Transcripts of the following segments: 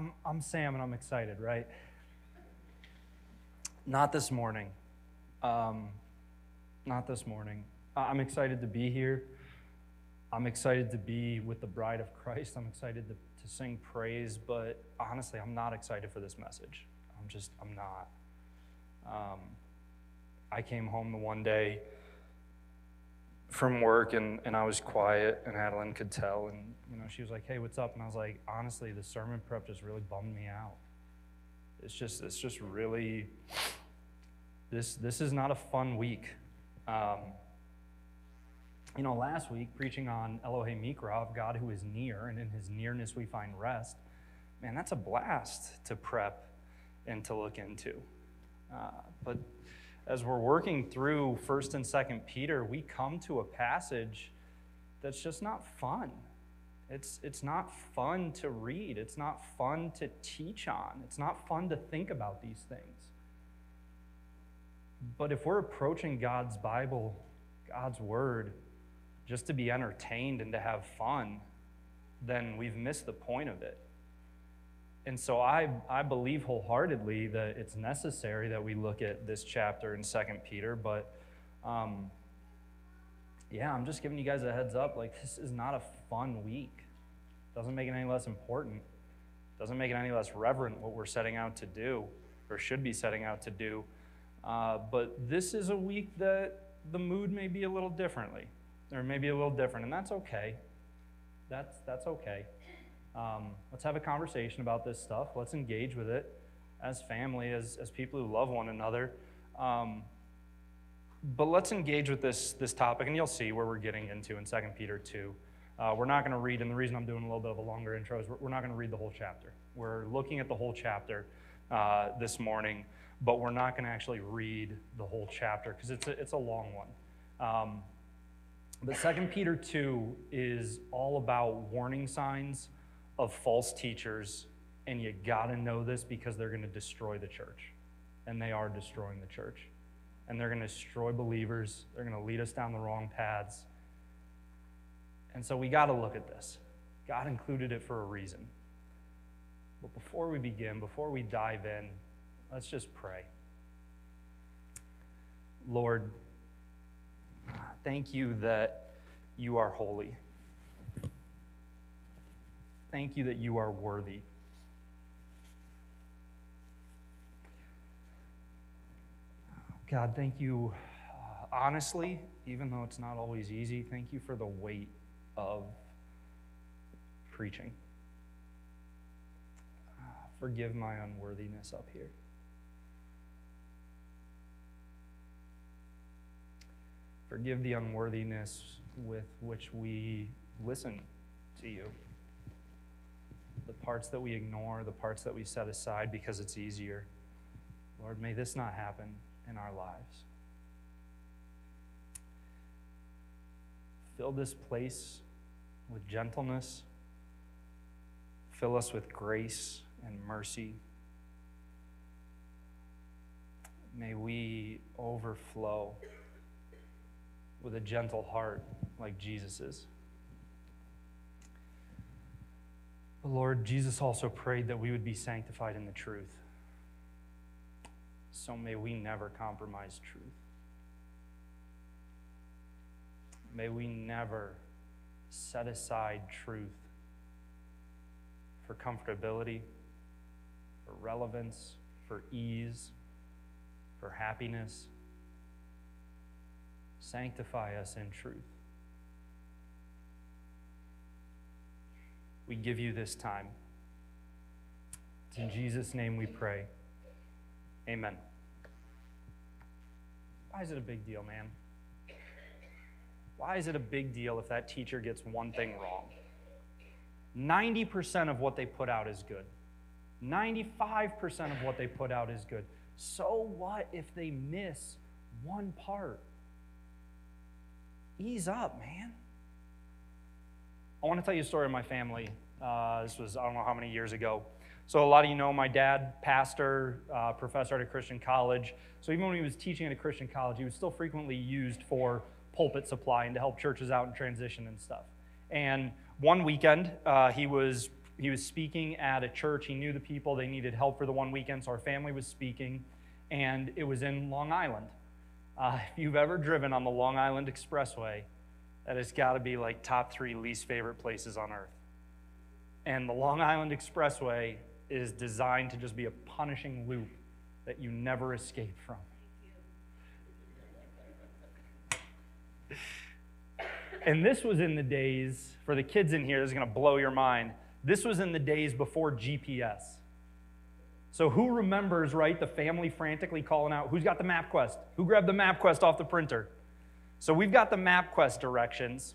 I'm, I'm Sam and I'm excited, right? Not this morning. Um, not this morning. I'm excited to be here. I'm excited to be with the bride of Christ. I'm excited to, to sing praise, but honestly, I'm not excited for this message. I'm just, I'm not. Um, I came home the one day from work and, and I was quiet, and Adeline could tell. And you know, she was like, "Hey, what's up?" And I was like, "Honestly, the sermon prep just really bummed me out. It's just, it's just really, this, this is not a fun week." Um, you know, last week preaching on Elohim Mikra, God who is near, and in His nearness we find rest. Man, that's a blast to prep and to look into. Uh, but as we're working through First and Second Peter, we come to a passage that's just not fun. It's, it's not fun to read. It's not fun to teach on. It's not fun to think about these things. But if we're approaching God's Bible, God's Word, just to be entertained and to have fun, then we've missed the point of it. And so I, I believe wholeheartedly that it's necessary that we look at this chapter in 2 Peter, but um, yeah, I'm just giving you guys a heads up. Like, this is not a fun week. Doesn't make it any less important. Doesn't make it any less reverent what we're setting out to do, or should be setting out to do. Uh, but this is a week that the mood may be a little differently, or maybe a little different, and that's okay. That's, that's okay. Um, let's have a conversation about this stuff. Let's engage with it as family, as, as people who love one another. Um, but let's engage with this, this topic, and you'll see where we're getting into in 2 Peter 2. Uh, we're not going to read, and the reason I'm doing a little bit of a longer intro is we're, we're not going to read the whole chapter. We're looking at the whole chapter uh, this morning, but we're not going to actually read the whole chapter because it's a, it's a long one. Um, but 2 Peter 2 is all about warning signs of false teachers, and you got to know this because they're going to destroy the church. And they are destroying the church. And they're going to destroy believers, they're going to lead us down the wrong paths. And so we got to look at this. God included it for a reason. But before we begin, before we dive in, let's just pray. Lord, thank you that you are holy. Thank you that you are worthy. God, thank you, uh, honestly, even though it's not always easy, thank you for the weight of preaching. Uh, forgive my unworthiness up here. Forgive the unworthiness with which we listen to you the parts that we ignore, the parts that we set aside because it's easier. Lord, may this not happen in our lives. Fill this place with gentleness. Fill us with grace and mercy. May we overflow with a gentle heart like Jesus's. But Lord, Jesus also prayed that we would be sanctified in the truth. So may we never compromise truth. May we never set aside truth for comfortability, for relevance, for ease, for happiness. Sanctify us in truth. We give you this time. It's in Jesus' name we pray. Amen. Why is it a big deal, man? Why is it a big deal if that teacher gets one thing wrong? 90% of what they put out is good. 95% of what they put out is good. So what if they miss one part? Ease up, man. I want to tell you a story of my family. Uh, this was, I don't know how many years ago. So, a lot of you know my dad, pastor, uh, professor at a Christian college. So, even when he was teaching at a Christian college, he was still frequently used for pulpit supply and to help churches out in transition and stuff. And one weekend, uh, he was he was speaking at a church. He knew the people, they needed help for the one weekend, so our family was speaking, and it was in Long Island. Uh, if you've ever driven on the Long Island Expressway, that has got to be like top three least favorite places on earth. And the Long Island Expressway is designed to just be a punishing loop that you never escape from. And this was in the days, for the kids in here, this is going to blow your mind. This was in the days before GPS. So, who remembers, right, the family frantically calling out, who's got the MapQuest? Who grabbed the MapQuest off the printer? So, we've got the MapQuest directions.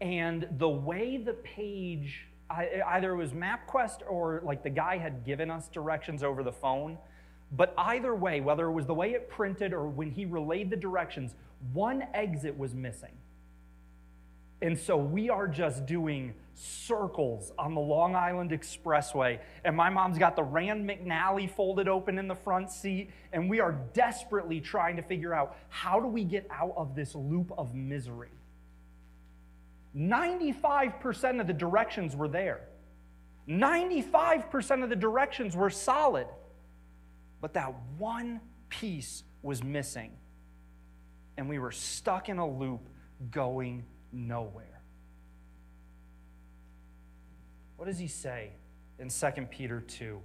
And the way the page, either it was MapQuest or like the guy had given us directions over the phone, but either way, whether it was the way it printed or when he relayed the directions, one exit was missing. And so we are just doing circles on the Long Island Expressway. And my mom's got the Rand McNally folded open in the front seat. And we are desperately trying to figure out how do we get out of this loop of misery. 95% of the directions were there. 95% of the directions were solid. But that one piece was missing. And we were stuck in a loop going nowhere. What does he say in 2 Peter 2?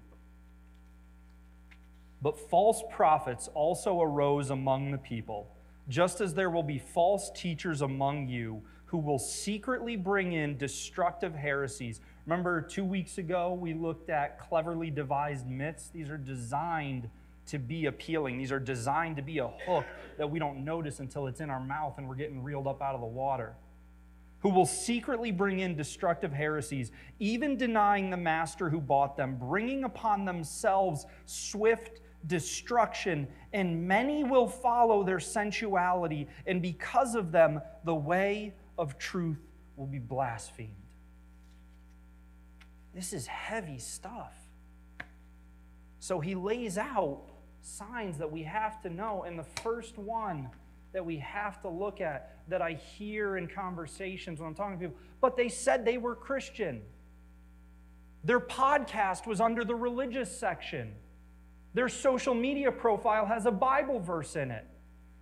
But false prophets also arose among the people, just as there will be false teachers among you who will secretly bring in destructive heresies. Remember, two weeks ago, we looked at cleverly devised myths. These are designed to be appealing, these are designed to be a hook that we don't notice until it's in our mouth and we're getting reeled up out of the water who will secretly bring in destructive heresies, even denying the master who bought them, bringing upon themselves swift destruction, and many will follow their sensuality, and because of them, the way of truth will be blasphemed. This is heavy stuff. So he lays out signs that we have to know, and the first one that we have to look at that I hear in conversations when I'm talking to people, but they said they were Christian. Their podcast was under the religious section. Their social media profile has a Bible verse in it.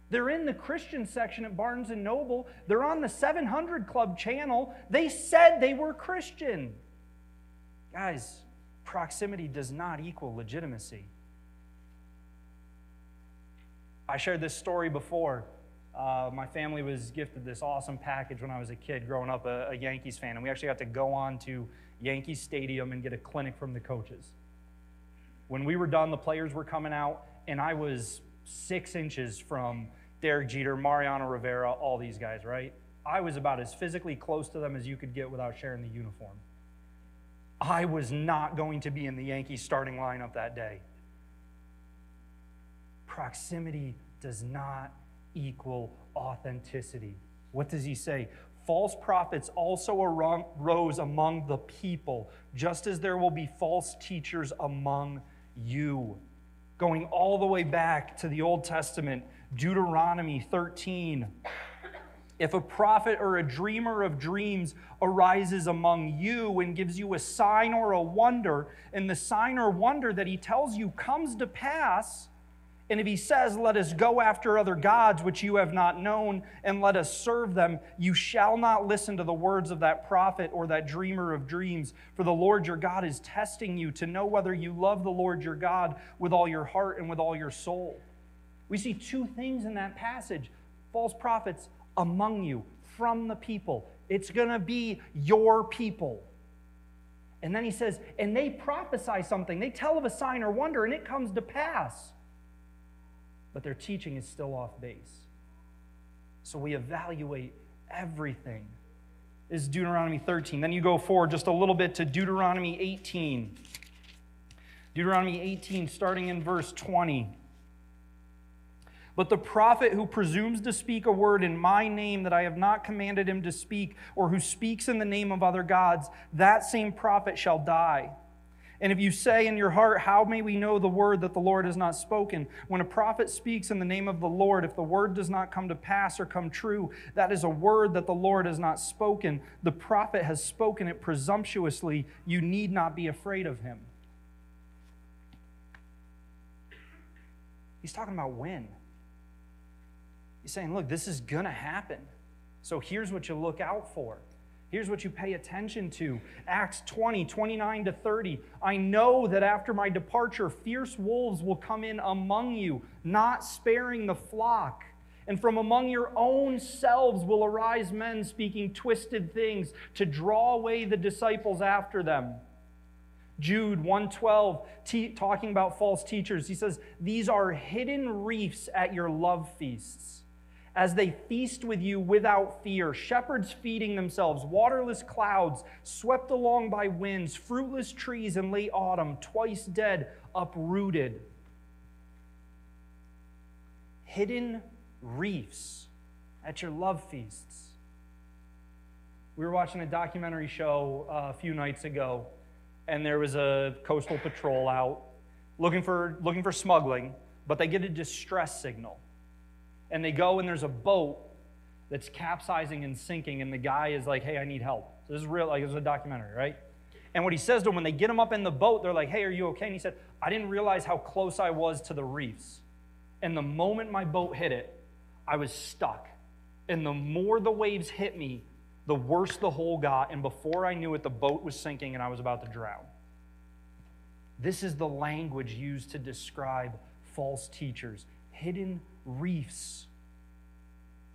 They're in the Christian section at Barnes and Noble. They're on the 700 Club channel. They said they were Christian. Guys, proximity does not equal legitimacy. I shared this story before. Uh, my family was gifted this awesome package when I was a kid growing up, a, a, Yankees fan, and we actually got to go on to Yankee Stadium and get a clinic from the coaches. When we were done, the players were coming out, and I was six inches from Derek Jeter, Mariano Rivera, all these guys, right? I was about as physically close to them as you could get without sharing the uniform. I was not going to be in the Yankees starting lineup that day. Proximity does not equal authenticity. What does he say? False prophets also arose among the people, just as there will be false teachers among you. Going all the way back to the Old Testament, Deuteronomy 13. If a prophet or a dreamer of dreams arises among you and gives you a sign or a wonder, and the sign or wonder that he tells you comes to pass, and if he says, Let us go after other gods which you have not known, and let us serve them, you shall not listen to the words of that prophet or that dreamer of dreams. For the Lord your God is testing you to know whether you love the Lord your God with all your heart and with all your soul. We see two things in that passage false prophets among you, from the people. It's going to be your people. And then he says, and they prophesy something, they tell of a sign or wonder, and it comes to pass but their teaching is still off base. So we evaluate everything. This is Deuteronomy 13. Then you go forward just a little bit to Deuteronomy 18. Deuteronomy 18, starting in verse 20. But the prophet who presumes to speak a word in my name that I have not commanded him to speak, or who speaks in the name of other gods, that same prophet shall die. And if you say in your heart, How may we know the word that the Lord has not spoken? When a prophet speaks in the name of the Lord, if the word does not come to pass or come true, that is a word that the Lord has not spoken. The prophet has spoken it presumptuously. You need not be afraid of him. He's talking about when. He's saying, Look, this is going to happen. So here's what you look out for. Here's what you pay attention to Acts 20, 29 to 30. I know that after my departure, fierce wolves will come in among you, not sparing the flock. And from among your own selves will arise men speaking twisted things to draw away the disciples after them. Jude 112 t- talking about false teachers. He says, "These are hidden reefs at your love feasts." As they feast with you without fear, shepherds feeding themselves, waterless clouds swept along by winds, fruitless trees in late autumn, twice dead, uprooted. Hidden reefs at your love feasts. We were watching a documentary show uh, a few nights ago, and there was a coastal patrol out looking for, looking for smuggling, but they get a distress signal and they go and there's a boat that's capsizing and sinking, and the guy is like, hey, I need help. So this is real, like, this is a documentary, right? And what he says to them when they get him up in the boat, they're like, hey, are you okay? And he said, I didn't realize how close I was to the reefs. And the moment my boat hit it, I was stuck. And the more the waves hit me, the worse the hole got. And before I knew it, the boat was sinking and I was about to drown. This is the language used to describe false teachers hidden reefs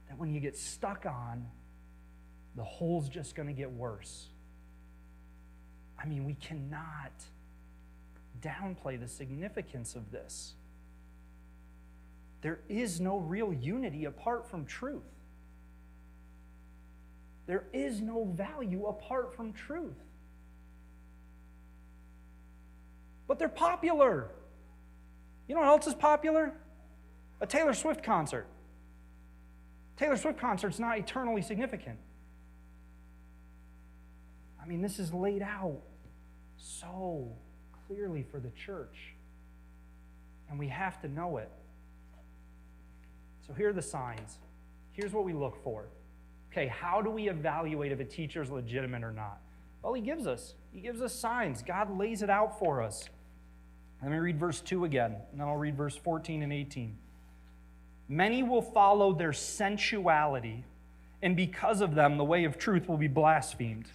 that when you get stuck on, the hole's just going to get worse. I mean, we cannot downplay the significance of this. There is no real unity apart from truth. There is no value apart from truth. But they're popular. You know what else is popular? A Taylor Swift concert. Taylor Swift concert's not eternally significant. I mean, this is laid out so clearly for the church. And we have to know it. So here are the signs. Here's what we look for. Okay, how do we evaluate if a teacher is legitimate or not? Well, he gives us. He gives us signs. God lays it out for us. Let me read verse 2 again, and then I'll read verse 14 and 18. Many will follow their sensuality, and because of them, the way of truth will be blasphemed.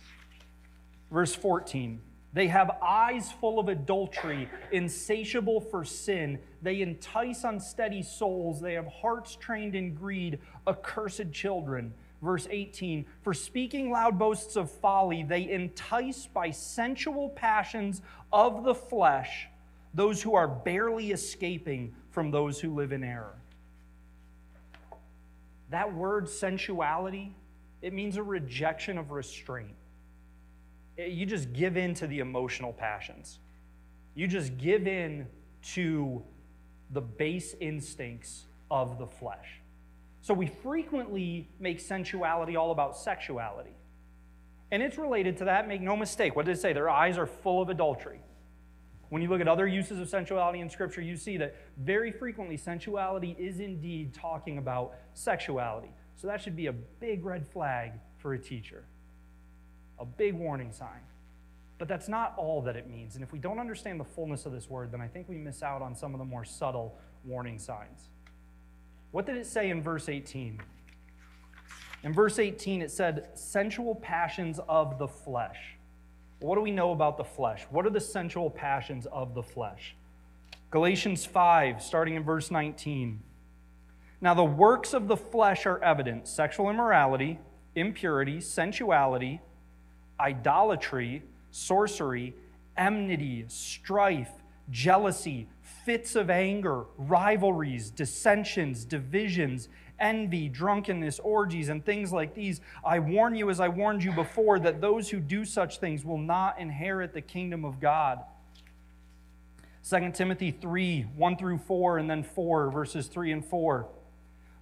Verse 14 They have eyes full of adultery, insatiable for sin. They entice unsteady souls. They have hearts trained in greed, accursed children. Verse 18 For speaking loud boasts of folly, they entice by sensual passions of the flesh those who are barely escaping from those who live in error. That word sensuality, it means a rejection of restraint. You just give in to the emotional passions. You just give in to the base instincts of the flesh. So we frequently make sensuality all about sexuality. And it's related to that, make no mistake. What did it say? Their eyes are full of adultery. When you look at other uses of sensuality in Scripture, you see that very frequently sensuality is indeed talking about sexuality. So that should be a big red flag for a teacher, a big warning sign. But that's not all that it means. And if we don't understand the fullness of this word, then I think we miss out on some of the more subtle warning signs. What did it say in verse 18? In verse 18, it said, sensual passions of the flesh. What do we know about the flesh? What are the sensual passions of the flesh? Galatians 5, starting in verse 19. Now, the works of the flesh are evident sexual immorality, impurity, sensuality, idolatry, sorcery, enmity, strife, jealousy, fits of anger, rivalries, dissensions, divisions envy, drunkenness, orgies, and things like these. I warn you, as I warned you before, that those who do such things will not inherit the kingdom of God. 2 Timothy 3 1 through 4, and then 4, verses 3 and 4.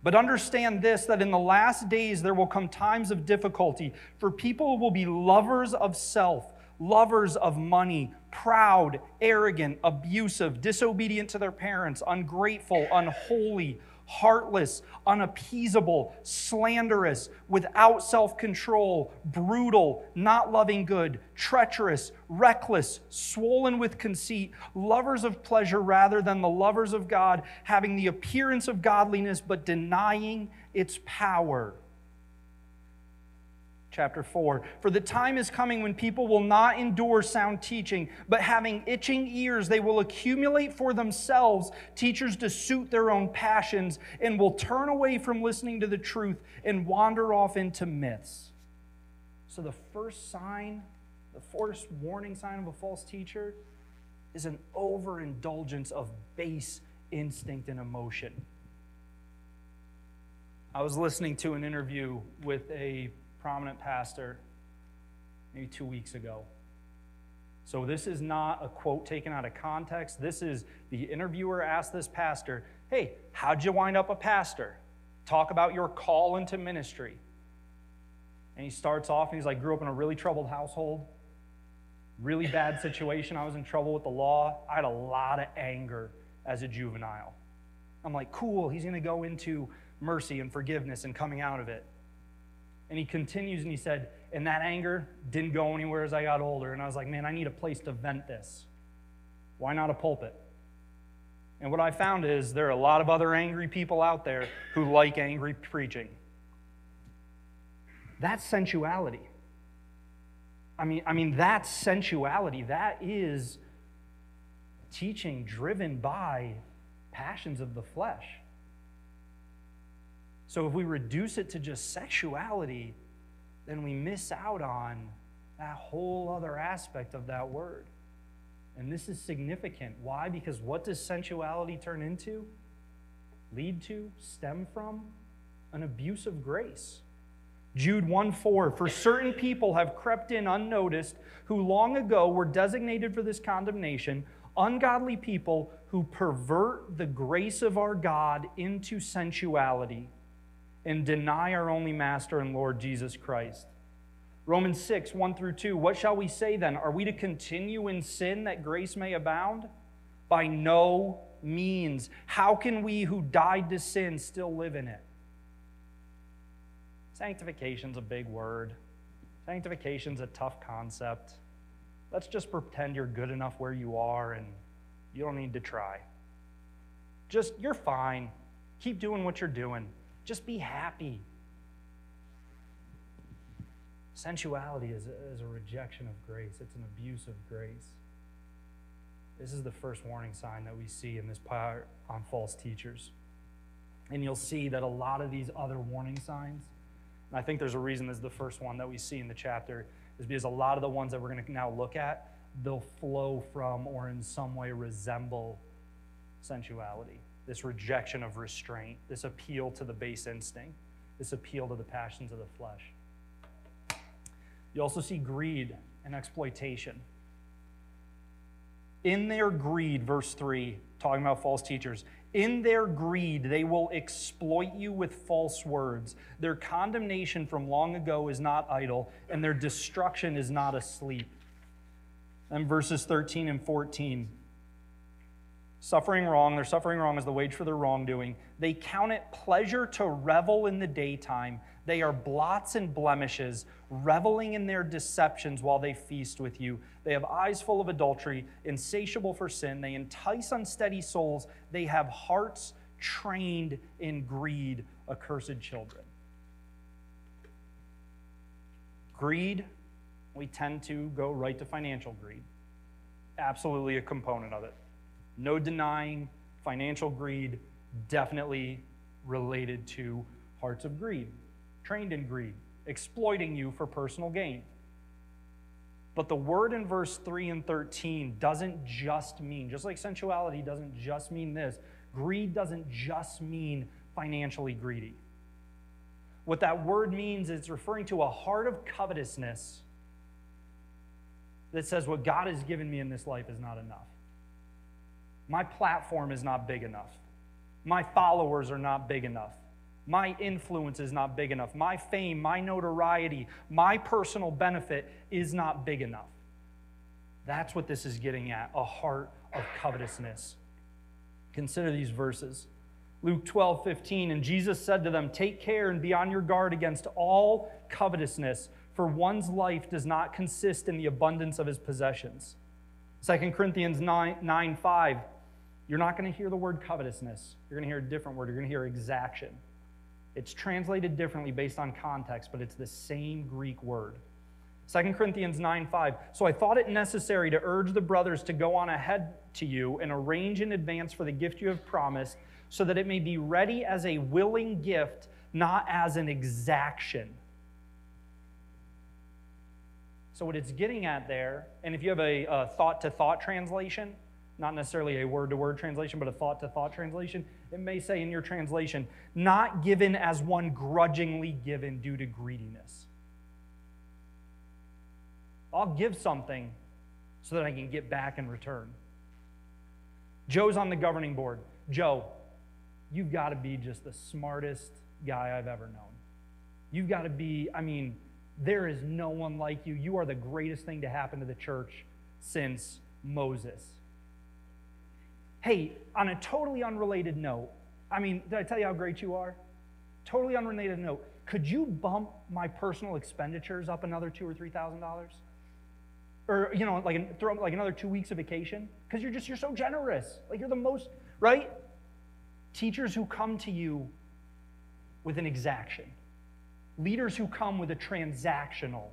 But understand this that in the last days there will come times of difficulty, for people will be lovers of self lovers of money, proud, arrogant, abusive, disobedient to their parents, ungrateful, unholy, heartless, unappeasable, slanderous, without self control, brutal, not loving good, treacherous, reckless, swollen with conceit, lovers of pleasure rather than the lovers of God, having the appearance of godliness but denying its power chapter 4. For the time is coming when people will not endure sound teaching, but having itching ears, they will accumulate for themselves teachers to suit their own passions and will turn away from listening to the truth and wander off into myths. So, the first sign, the first warning sign of a false teacher is an overindulgence of base instinct and emotion. I was listening to an interview with a prominent pastor maybe two weeks ago. So, this is not a quote taken out of context. This is the interviewer asked this pastor, Hey, how'd you wind up a pastor? Talk about your call into ministry. And he starts off and he's like, Grew up in a really troubled household, really bad situation. I was in trouble with the law. I had a lot of anger as a juvenile. I'm like, Cool, he's going to go into mercy and forgiveness and coming out of it. And he continues and he said, and that anger didn't go anywhere as I got older. And I was like, man, I need a place to vent this. Why not a pulpit? And what I found is there are a lot of other angry people out there who like angry preaching. That's sensuality. I mean, I mean, that's sensuality. That is teaching driven by passions of the flesh. So if we reduce it to just sexuality, then we miss out on that whole other aspect of that word. And this is significant. Why? Because what does sensuality turn into? Lead to? Stem from? An abuse of grace. Jude 1 4 For certain people have crept in unnoticed, who long ago were designated for this condemnation, ungodly people who pervert the grace of our God into sensuality and deny our only Master and Lord Jesus Christ. Romans 6, 1 through 2. What shall we say then? Are we to continue in sin that grace may abound? By no means. How can we who died to sin still live in it? Sanctification's a big word. Sanctification's a tough concept. Let's just pretend you're good enough where you are and you don't need to try. Just, you're fine. Keep doing what you're doing. Just be happy. Sensuality is a, is a rejection of grace, it's an abuse of grace. This is the first warning sign that we see in this part on false teachers. And you'll see that a lot of these other warning signs, and I think there's a reason this is the first one that we see in the chapter, is because a lot of the ones that we're going to now look at, they'll flow from or in some way resemble sensuality this rejection of restraint, this appeal to the base instinct, this appeal to the passions of the flesh. You also see greed and exploitation. In their greed, verse 3, talking about false teachers, in their greed, they will exploit you with false words. Their condemnation from long ago is not idle, and their destruction is not asleep. And verses 13 and 14 suffering wrong. They're suffering wrong as the wage for their wrongdoing. They count it pleasure to revel in the daytime. They are blots and blemishes, reveling in their deceptions while they feast with you. They have eyes full of adultery, insatiable for sin. They entice unsteady souls. They have hearts trained in greed, accursed children. Greed, we tend to go right to financial greed. Absolutely a component of it. No denying financial greed, definitely related to hearts of greed, trained in greed, exploiting you for personal gain. But the word in verse 3 and 13 doesn't just mean, just like sensuality doesn't just mean this, greed doesn't just mean financially greedy. What that word means is it's referring to a heart of covetousness that says, What God has given me in this life is not enough. My platform is not big enough. My followers are not big enough. My influence is not big enough. My fame, my notoriety, my personal benefit is not big enough. That's what this is getting at a heart of covetousness. Consider these verses. Luke 12, 15, and Jesus said to them, Take care and be on your guard against all covetousness, for one's life does not consist in the abundance of his possessions. 2 Corinthians 9, 9 5, you're not going to hear the word covetousness. You're going to hear a different word. You're going to hear exaction. It's translated differently based on context, but it's the same Greek word. 2 Corinthians 9 5. So I thought it necessary to urge the brothers to go on ahead to you and arrange in advance for the gift you have promised, so that it may be ready as a willing gift, not as an exaction. So, what it's getting at there, and if you have a thought to thought translation, not necessarily a word to word translation, but a thought to thought translation, it may say in your translation, not given as one grudgingly given due to greediness. I'll give something so that I can get back in return. Joe's on the governing board. Joe, you've got to be just the smartest guy I've ever known. You've got to be, I mean, there is no one like you. You are the greatest thing to happen to the church since Moses. Hey, on a totally unrelated note, I mean, did I tell you how great you are? Totally unrelated note. Could you bump my personal expenditures up another two or three thousand dollars? Or you know, like throw like another two weeks of vacation? Because you're just you're so generous. Like you're the most right. Teachers who come to you with an exaction leaders who come with a transactional.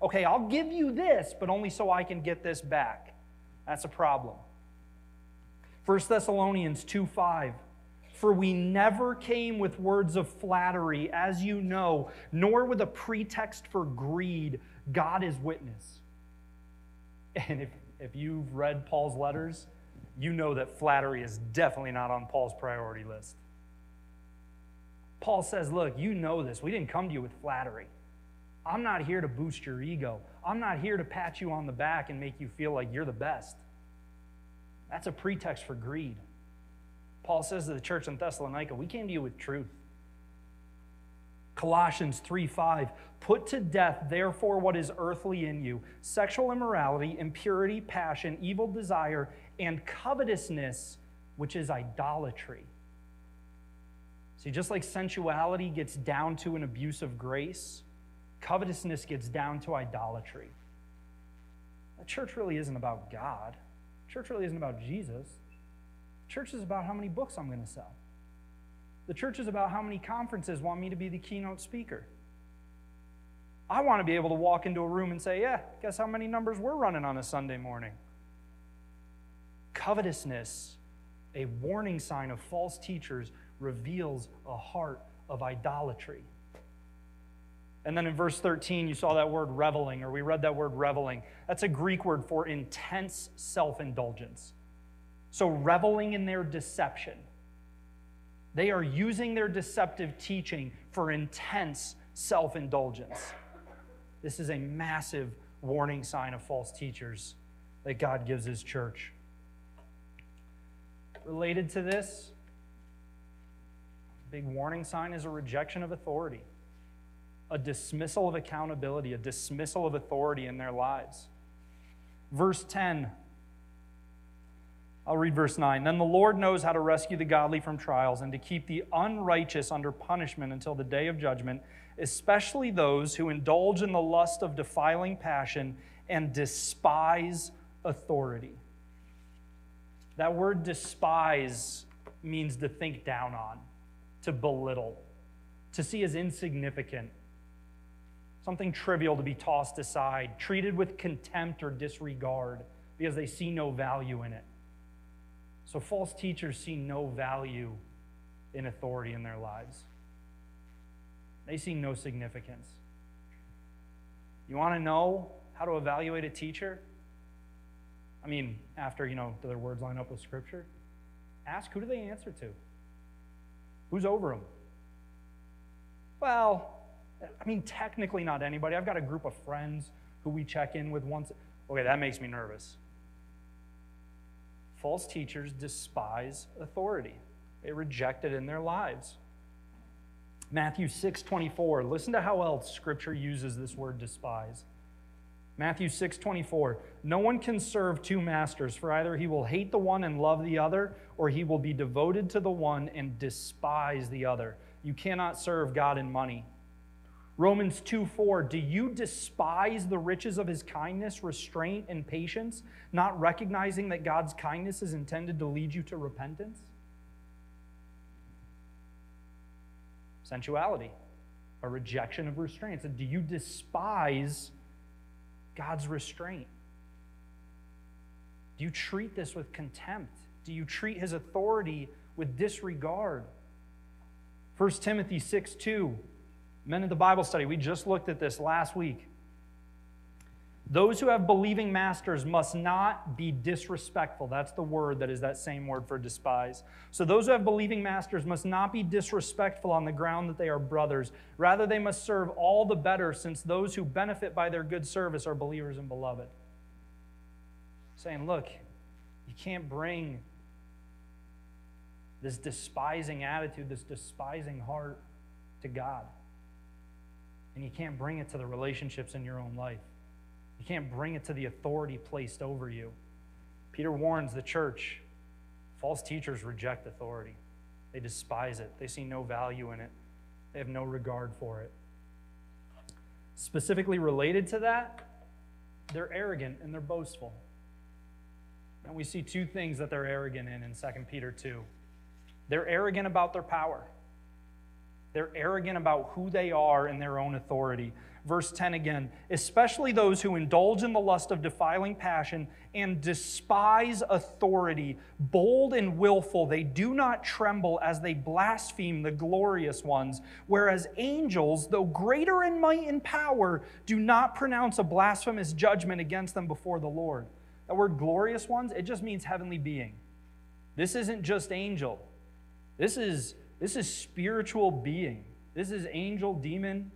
Okay, I'll give you this, but only so I can get this back. That's a problem. 1 Thessalonians 2 5. For we never came with words of flattery, as you know, nor with a pretext for greed. God is witness. And if, if you've read Paul's letters, you know that flattery is definitely not on Paul's priority list. Paul says, Look, you know this. We didn't come to you with flattery. I'm not here to boost your ego. I'm not here to pat you on the back and make you feel like you're the best. That's a pretext for greed. Paul says to the church in Thessalonica, We came to you with truth. Colossians 3 5, put to death, therefore, what is earthly in you sexual immorality, impurity, passion, evil desire, and covetousness, which is idolatry. See, just like sensuality gets down to an abuse of grace, covetousness gets down to idolatry. The church really isn't about God. Church really isn't about Jesus. Church is about how many books I'm going to sell. The church is about how many conferences want me to be the keynote speaker. I want to be able to walk into a room and say, yeah, guess how many numbers we're running on a Sunday morning? Covetousness, a warning sign of false teachers reveals a heart of idolatry. And then in verse 13, you saw that word reveling, or we read that word reveling. That's a Greek word for intense self indulgence. So, reveling in their deception. They are using their deceptive teaching for intense self indulgence. This is a massive warning sign of false teachers that God gives his church. Related to this, big warning sign is a rejection of authority, a dismissal of accountability, a dismissal of authority in their lives. Verse 10, I'll read verse 9. Then the Lord knows how to rescue the godly from trials and to keep the unrighteous under punishment until the day of judgment, especially those who indulge in the lust of defiling passion and despise authority. That word despise means to think down on to belittle, to see as insignificant, something trivial to be tossed aside, treated with contempt or disregard because they see no value in it. So, false teachers see no value in authority in their lives, they see no significance. You want to know how to evaluate a teacher? I mean, after, you know, do their words line up with Scripture? Ask who do they answer to? Who's over them? Well, I mean, technically not anybody. I've got a group of friends who we check in with once. Okay, that makes me nervous. False teachers despise authority, they reject it in their lives. Matthew 6 24. Listen to how else Scripture uses this word despise. Matthew 6 24. No one can serve two masters, for either he will hate the one and love the other, or he will be devoted to the one and despise the other. You cannot serve God and money. Romans 2 4. Do you despise the riches of his kindness, restraint, and patience, not recognizing that God's kindness is intended to lead you to repentance? Sensuality, a rejection of restraints. Do you despise God's restraint? Do you treat this with contempt? Do you treat his authority with disregard? 1 Timothy 6 2. Men of the Bible study, we just looked at this last week. Those who have believing masters must not be disrespectful. That's the word that is that same word for despise. So, those who have believing masters must not be disrespectful on the ground that they are brothers. Rather, they must serve all the better, since those who benefit by their good service are believers and beloved. Saying, look, you can't bring this despising attitude, this despising heart to God. And you can't bring it to the relationships in your own life. You can't bring it to the authority placed over you. Peter warns the church false teachers reject authority, they despise it, they see no value in it, they have no regard for it. Specifically related to that, they're arrogant and they're boastful. And we see two things that they're arrogant in in 2 Peter 2. They're arrogant about their power. They're arrogant about who they are in their own authority. Verse 10 again, especially those who indulge in the lust of defiling passion and despise authority, bold and willful, they do not tremble as they blaspheme the glorious ones, whereas angels, though greater in might and power, do not pronounce a blasphemous judgment against them before the Lord. That word glorious ones, it just means heavenly being. This isn't just angel. This is this is spiritual being. This is angel, demon,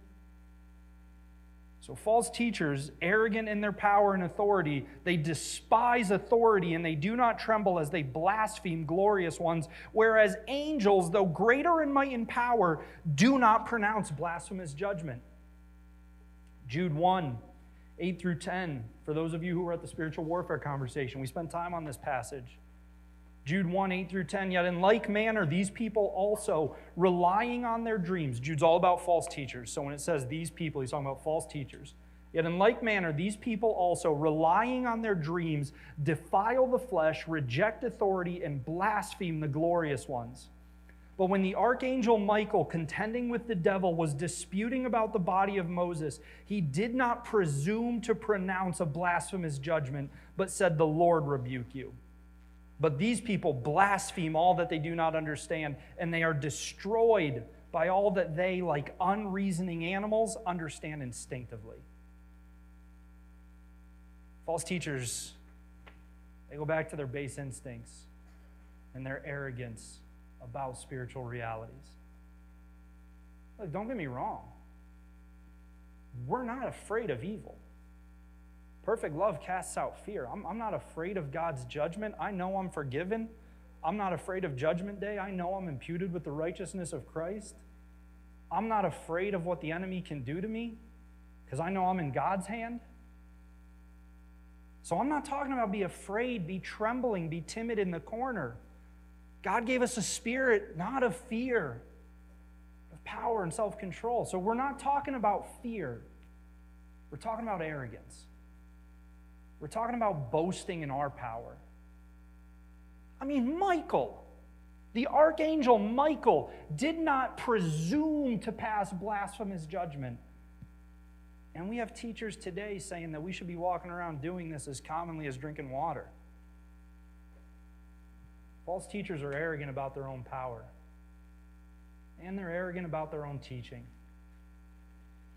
so, false teachers, arrogant in their power and authority, they despise authority and they do not tremble as they blaspheme glorious ones, whereas angels, though greater in might and power, do not pronounce blasphemous judgment. Jude 1, 8 through 10, for those of you who were at the spiritual warfare conversation, we spent time on this passage. Jude 1 8 through 10. Yet in like manner, these people also, relying on their dreams, Jude's all about false teachers. So when it says these people, he's talking about false teachers. Yet in like manner, these people also, relying on their dreams, defile the flesh, reject authority, and blaspheme the glorious ones. But when the archangel Michael, contending with the devil, was disputing about the body of Moses, he did not presume to pronounce a blasphemous judgment, but said, The Lord rebuke you. But these people blaspheme all that they do not understand, and they are destroyed by all that they, like unreasoning animals, understand instinctively. False teachers, they go back to their base instincts and their arrogance about spiritual realities. Look, don't get me wrong. We're not afraid of evil. Perfect love casts out fear. I'm, I'm not afraid of God's judgment. I know I'm forgiven. I'm not afraid of judgment day. I know I'm imputed with the righteousness of Christ. I'm not afraid of what the enemy can do to me because I know I'm in God's hand. So I'm not talking about be afraid, be trembling, be timid in the corner. God gave us a spirit not of fear, of power and self control. So we're not talking about fear, we're talking about arrogance. We're talking about boasting in our power. I mean, Michael, the archangel Michael, did not presume to pass blasphemous judgment. And we have teachers today saying that we should be walking around doing this as commonly as drinking water. False teachers are arrogant about their own power, and they're arrogant about their own teaching.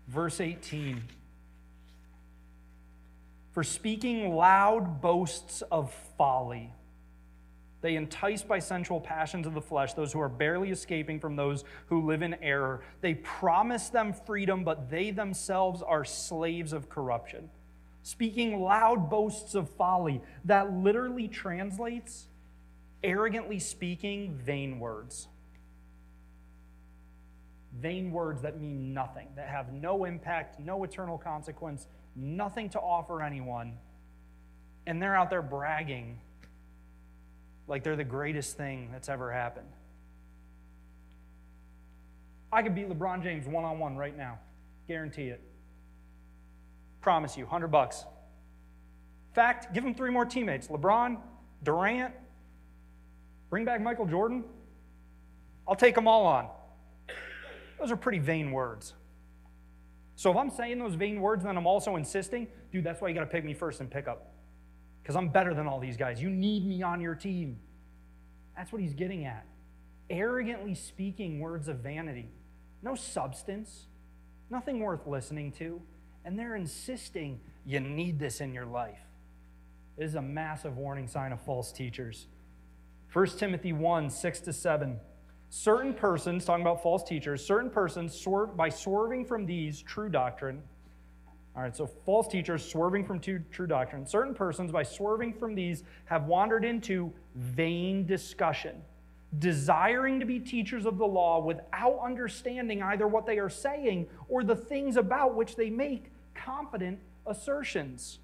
Verse 18 for speaking loud boasts of folly. They entice by sensual passions of the flesh those who are barely escaping from those who live in error. They promise them freedom, but they themselves are slaves of corruption. Speaking loud boasts of folly. That literally translates arrogantly speaking vain words. Vain words that mean nothing, that have no impact, no eternal consequence, nothing to offer anyone, and they're out there bragging like they're the greatest thing that's ever happened. I could beat LeBron James one on one right now. Guarantee it. Promise you, 100 bucks. Fact, give him three more teammates LeBron, Durant, bring back Michael Jordan. I'll take them all on. Those are pretty vain words. So if I'm saying those vain words, then I'm also insisting, dude, that's why you got to pick me first and pick up. Because I'm better than all these guys. You need me on your team. That's what he's getting at. Arrogantly speaking words of vanity, no substance, nothing worth listening to. And they're insisting you need this in your life. This is a massive warning sign of false teachers. 1 Timothy 1 6 to 7. Certain persons, talking about false teachers, certain persons, swerve, by swerving from these true doctrine, all right, so false teachers swerving from true, true doctrine, certain persons, by swerving from these, have wandered into vain discussion, desiring to be teachers of the law without understanding either what they are saying or the things about which they make confident assertions.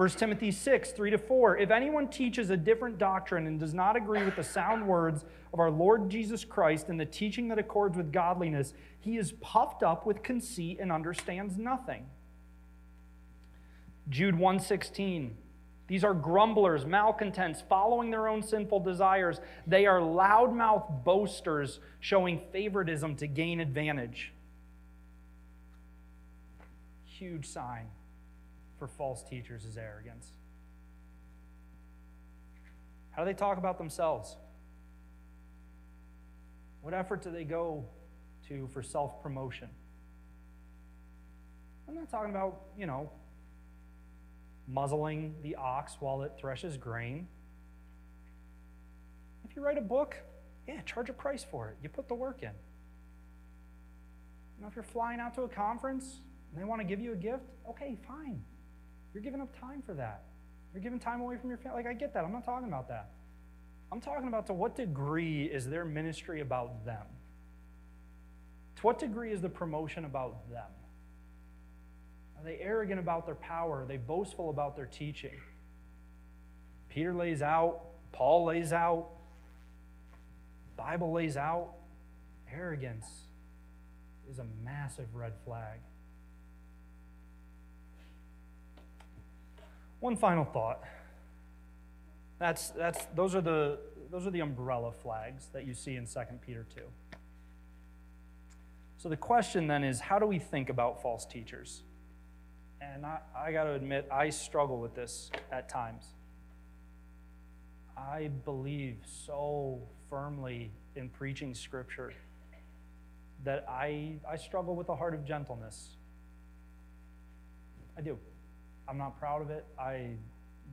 1 Timothy 6, 3 to 4. If anyone teaches a different doctrine and does not agree with the sound words of our Lord Jesus Christ and the teaching that accords with godliness, he is puffed up with conceit and understands nothing. Jude 116. These are grumblers, malcontents, following their own sinful desires. They are loudmouth boasters, showing favoritism to gain advantage. Huge sign for false teachers is arrogance. How do they talk about themselves? What effort do they go to for self promotion? I'm not talking about, you know, muzzling the ox while it threshes grain. If you write a book, yeah, charge a price for it. You put the work in. You know, if you're flying out to a conference and they want to give you a gift, okay, fine. You're giving up time for that. You're giving time away from your family. Like, I get that. I'm not talking about that. I'm talking about to what degree is their ministry about them? To what degree is the promotion about them? Are they arrogant about their power? Are they boastful about their teaching? Peter lays out, Paul lays out, Bible lays out. Arrogance is a massive red flag. One final thought. That's, that's, those, are the, those are the umbrella flags that you see in 2 Peter 2. So the question then is how do we think about false teachers? And I, I got to admit, I struggle with this at times. I believe so firmly in preaching Scripture that I, I struggle with a heart of gentleness. I do. I'm not proud of it. I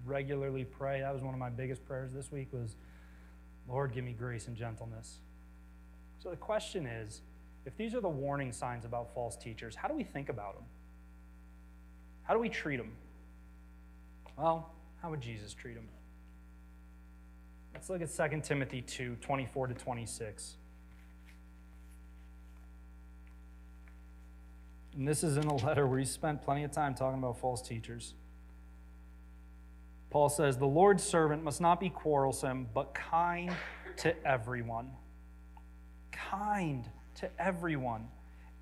regularly pray. That was one of my biggest prayers this week was, Lord, give me grace and gentleness. So the question is, if these are the warning signs about false teachers, how do we think about them? How do we treat them? Well, how would Jesus treat them? Let's look at 2 Timothy 2 24 to 26. And this is in a letter where he spent plenty of time talking about false teachers. Paul says, The Lord's servant must not be quarrelsome, but kind to everyone. Kind to everyone,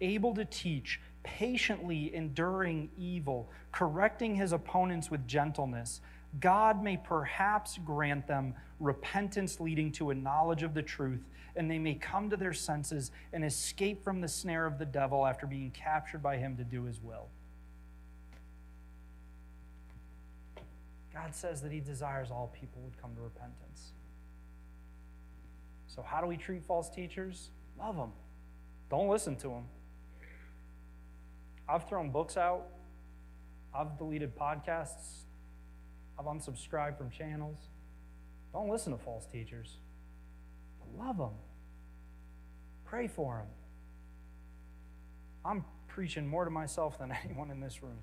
able to teach, patiently enduring evil, correcting his opponents with gentleness. God may perhaps grant them repentance leading to a knowledge of the truth and they may come to their senses and escape from the snare of the devil after being captured by him to do his will. God says that he desires all people would come to repentance. So, how do we treat false teachers? Love them. Don't listen to them. I've thrown books out, I've deleted podcasts, I've unsubscribed from channels. Don't listen to false teachers. Love them. Pray for them. I'm preaching more to myself than anyone in this room.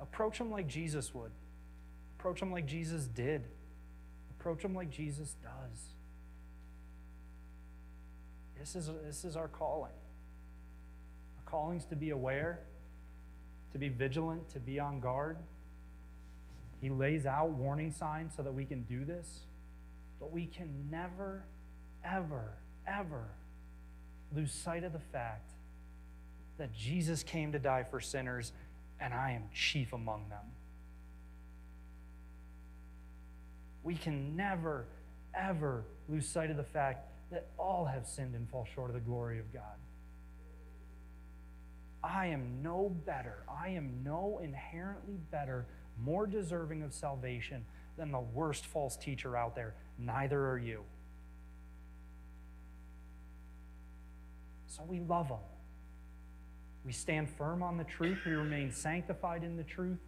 Approach them like Jesus would. Approach them like Jesus did. Approach them like Jesus does. This is, this is our calling. Our calling is to be aware to be vigilant, to be on guard. He lays out warning signs so that we can do this. But we can never, ever, ever lose sight of the fact that Jesus came to die for sinners, and I am chief among them. We can never, ever lose sight of the fact that all have sinned and fall short of the glory of God. I am no better. I am no inherently better, more deserving of salvation than the worst false teacher out there. Neither are you. So we love them. We stand firm on the truth. We remain sanctified in the truth.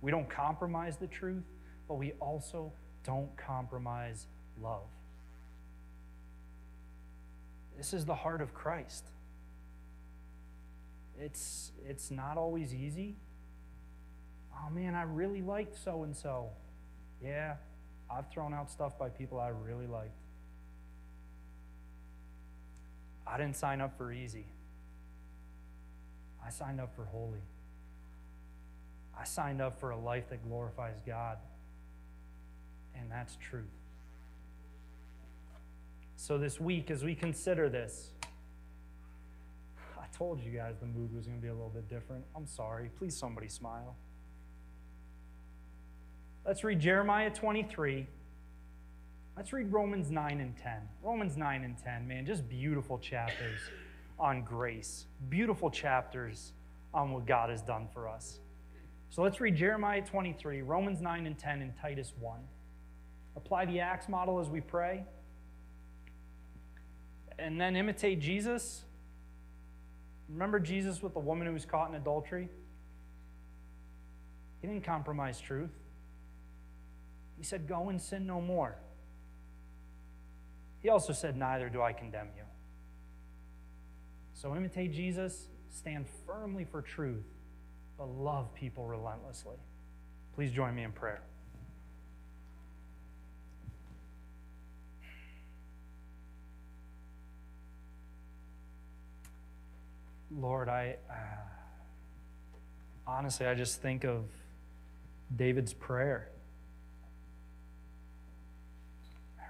We don't compromise the truth, but we also don't compromise love. This is the heart of Christ. It's, it's not always easy. Oh man, I really liked so and so. Yeah, I've thrown out stuff by people I really liked. I didn't sign up for easy. I signed up for holy. I signed up for a life that glorifies God. And that's truth. So, this week, as we consider this, I told you guys the mood was going to be a little bit different. I'm sorry. Please, somebody smile. Let's read Jeremiah 23. Let's read Romans 9 and 10. Romans 9 and 10, man, just beautiful chapters on grace, beautiful chapters on what God has done for us. So let's read Jeremiah 23, Romans 9 and 10, and Titus 1. Apply the Acts model as we pray. And then imitate Jesus. Remember Jesus with the woman who was caught in adultery? He didn't compromise truth. He said, Go and sin no more. He also said, Neither do I condemn you. So imitate Jesus, stand firmly for truth, but love people relentlessly. Please join me in prayer. Lord, I uh, honestly, I just think of David's prayer.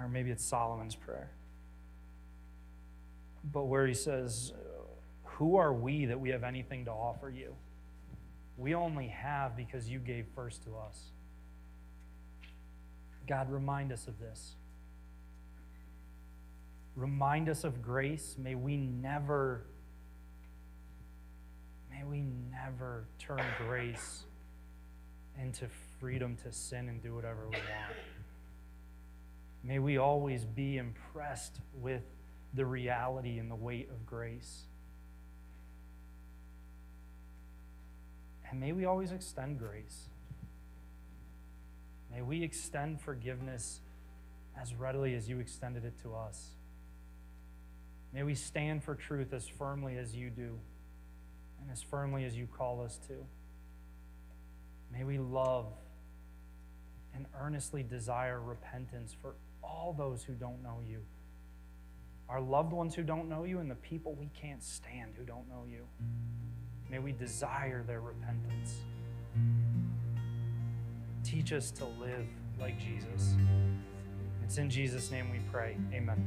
Or maybe it's Solomon's prayer. But where he says, Who are we that we have anything to offer you? We only have because you gave first to us. God, remind us of this. Remind us of grace. May we never May we never turn grace into freedom to sin and do whatever we want. May we always be impressed with the reality and the weight of grace. And may we always extend grace. May we extend forgiveness as readily as you extended it to us. May we stand for truth as firmly as you do and as firmly as you call us to. May we love and earnestly desire repentance for all those who don't know you, our loved ones who don't know you, and the people we can't stand who don't know you. May we desire their repentance. Teach us to live like Jesus. It's in Jesus' name we pray. Amen.